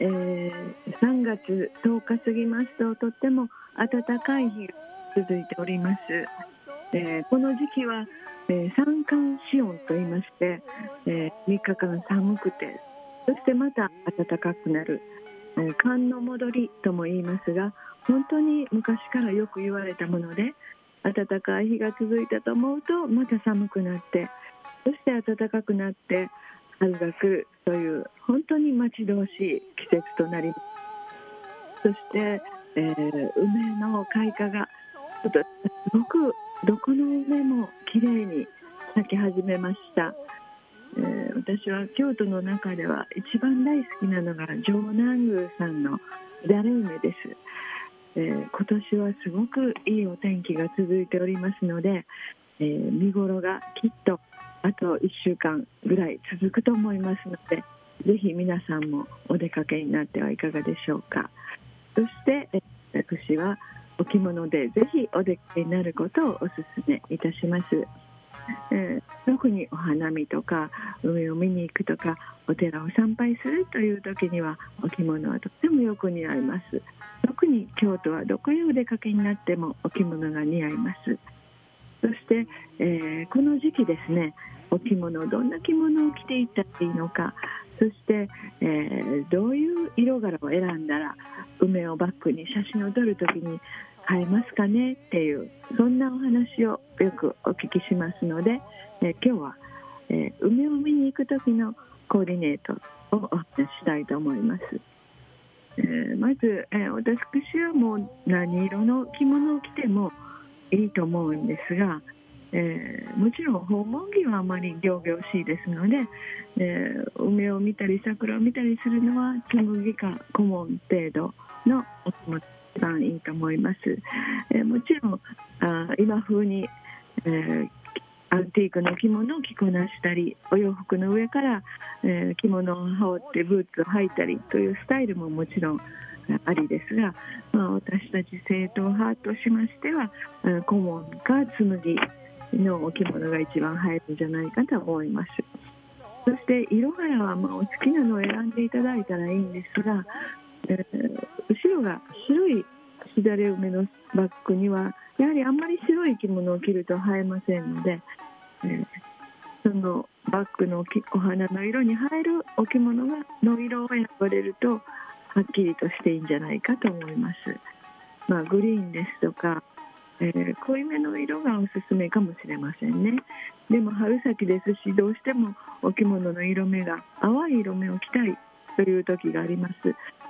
えー、3月10日過ぎますととっても暖かい日が続いております、えー、この時期は、えー、三寒四温と言いまして、えー、3日間寒くてそしてまた暖かくなる、えー、寒の戻りとも言いますが本当に昔からよく言われたもので暖かい日が続いたと思うとまた寒くなってそして暖かくなって春が来る。という本当に待ち遠しい季節となります。そして、えー、梅の開花がすごくどこの梅もきれいに咲き始めました、えー、私は京都の中では一番大好きなのが城南宮さんの誰梅です。えー、今年はすごくいいお天気が続いておりますので、えー、見頃がきっとあと1週間ぐらい続くと思いますのでぜひ皆さんもお出かけになってはいかがでしょうか。そして、私はお着物でぜひお出かけになることをお勧めいたします。えー、特にお花見とか海を見に行くとかお寺を参拝するという時にはお着物はとってもよく似合います。特に京都はどこへお出かけになってもお着物が似合います。そして、えー、この時期ですねお着物どんな着物を着ていったらいいのかそして、えー、どういう色柄を選んだら梅をバックに写真を撮る時に映えますかねっていうそんなお話をよくお聞きしますので、えー、今日は、えー、梅を見に行く時のコーディネートをお話ししたいと思います。えー、まず、え私はもう何色の着物を着てもいいと思うんですが、えー、もちろん訪問着はあまり仰々しいですので、えー、梅を見たり桜を見たりするのは紬か顧問程度のお気持ち一番いいと思います。えー、もちろんあ今風に、えー、アンティークの着物を着こなしたりお洋服の上から、えー、着物を羽織ってブーツを履いたりというスタイルももちろんありですが、まあ、私たち正統派としましては顧問か紬のお着物が一番映えるんじゃないかと思います。そして色柄はまあお好きなのを選んでいただいたらいいんですが、えー、後ろが白いしだれ梅のバッグにはやはりあんまり白い着物を着ると映えませんので、えー、そのバッグのお花の色に映えるお着物がの色を選ばれるとはっきりとしていいんじゃないかと思います。まあ、グリーンですとか、えー、濃いめの色がおすすめかもしれませんね。でも春先ですしどうしてもお着物の色目が淡い色目を着たいという時があります。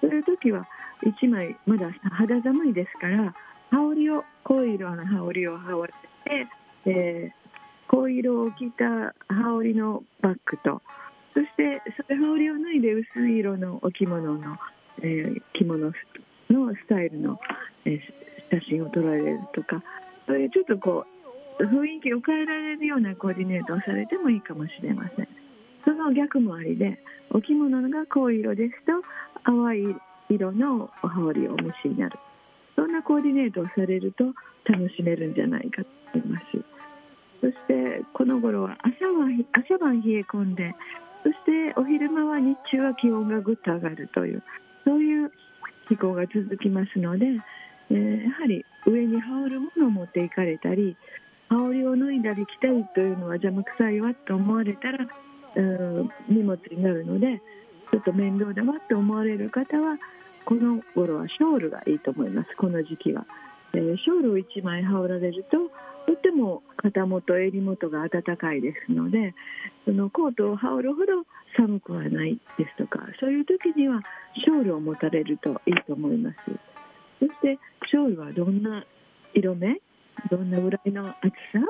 そういう時は1枚まだ肌寒いですから羽織を濃い色の羽織を羽織って、えー、濃い色を着た羽織のバッグとそしてそれ羽織を脱いで薄い色のお着物の、えー、着物のスタイルの、えー、写真を撮られるとかそういうちょっとこう雰囲気を変えられるようなコーディネートをされてもいいかもしれません。その逆もありでお着物が濃い色ですと淡い色のお羽織をお召しになるそんなコーディネートをされると楽しめるんじゃないかと思いますそしてこの頃は朝は朝晩冷え込んでそしてお昼間は日中は気温がぐっと上がるというそういう気候が続きますので、えー、やはり上に羽織るものを持っていかれたり羽織を脱いだり着たりというのは邪魔くさいわと思われたら荷物になるのでちょっと面倒だわと思われる方はこの頃はショールがいいと思います。この時期は、えー、ショールを1枚羽織られるととっても肩元襟元が暖かいですのでそのコートを羽織るほど寒くはないですとかそういう時にはショールを持たれるといいと思います。そしてショールはどんな色目どんなぐらいの厚さ？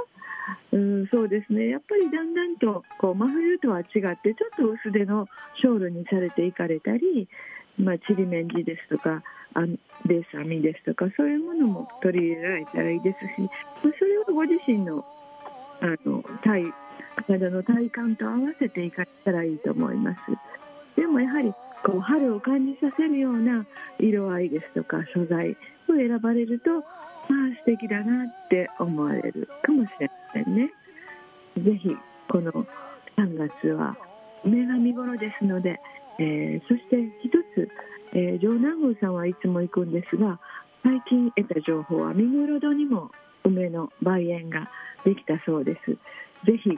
うんそうですね。やっぱりだんだんとこう真冬とは違ってちょっと薄手のショールにされていかれたり、まあ、ちりめんじですとかあレース編みですとかそういうものも取り入れられたらいいですし、それをご自身のあの体体の体感と合わせていかれたらいいと思います。でもやはりこう春を感じさせるような色合いですとか素材を選ばれるとまあ素敵だなって思われるかもしれませんね。ぜひこの3月は梅が見頃ですので、えー、そして一つ、えー、城南宮さんはいつも行くんですが最近得た情報は目黒戸にも梅の梅園ができたそうです。ぜひ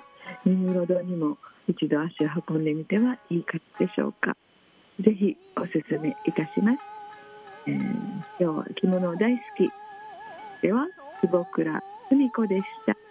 目黒戸にも一度足を運んでみてはいいかでしょうか。ぜひおすすめいたします。えー、今日は着物大好きでは坪倉澄子でした。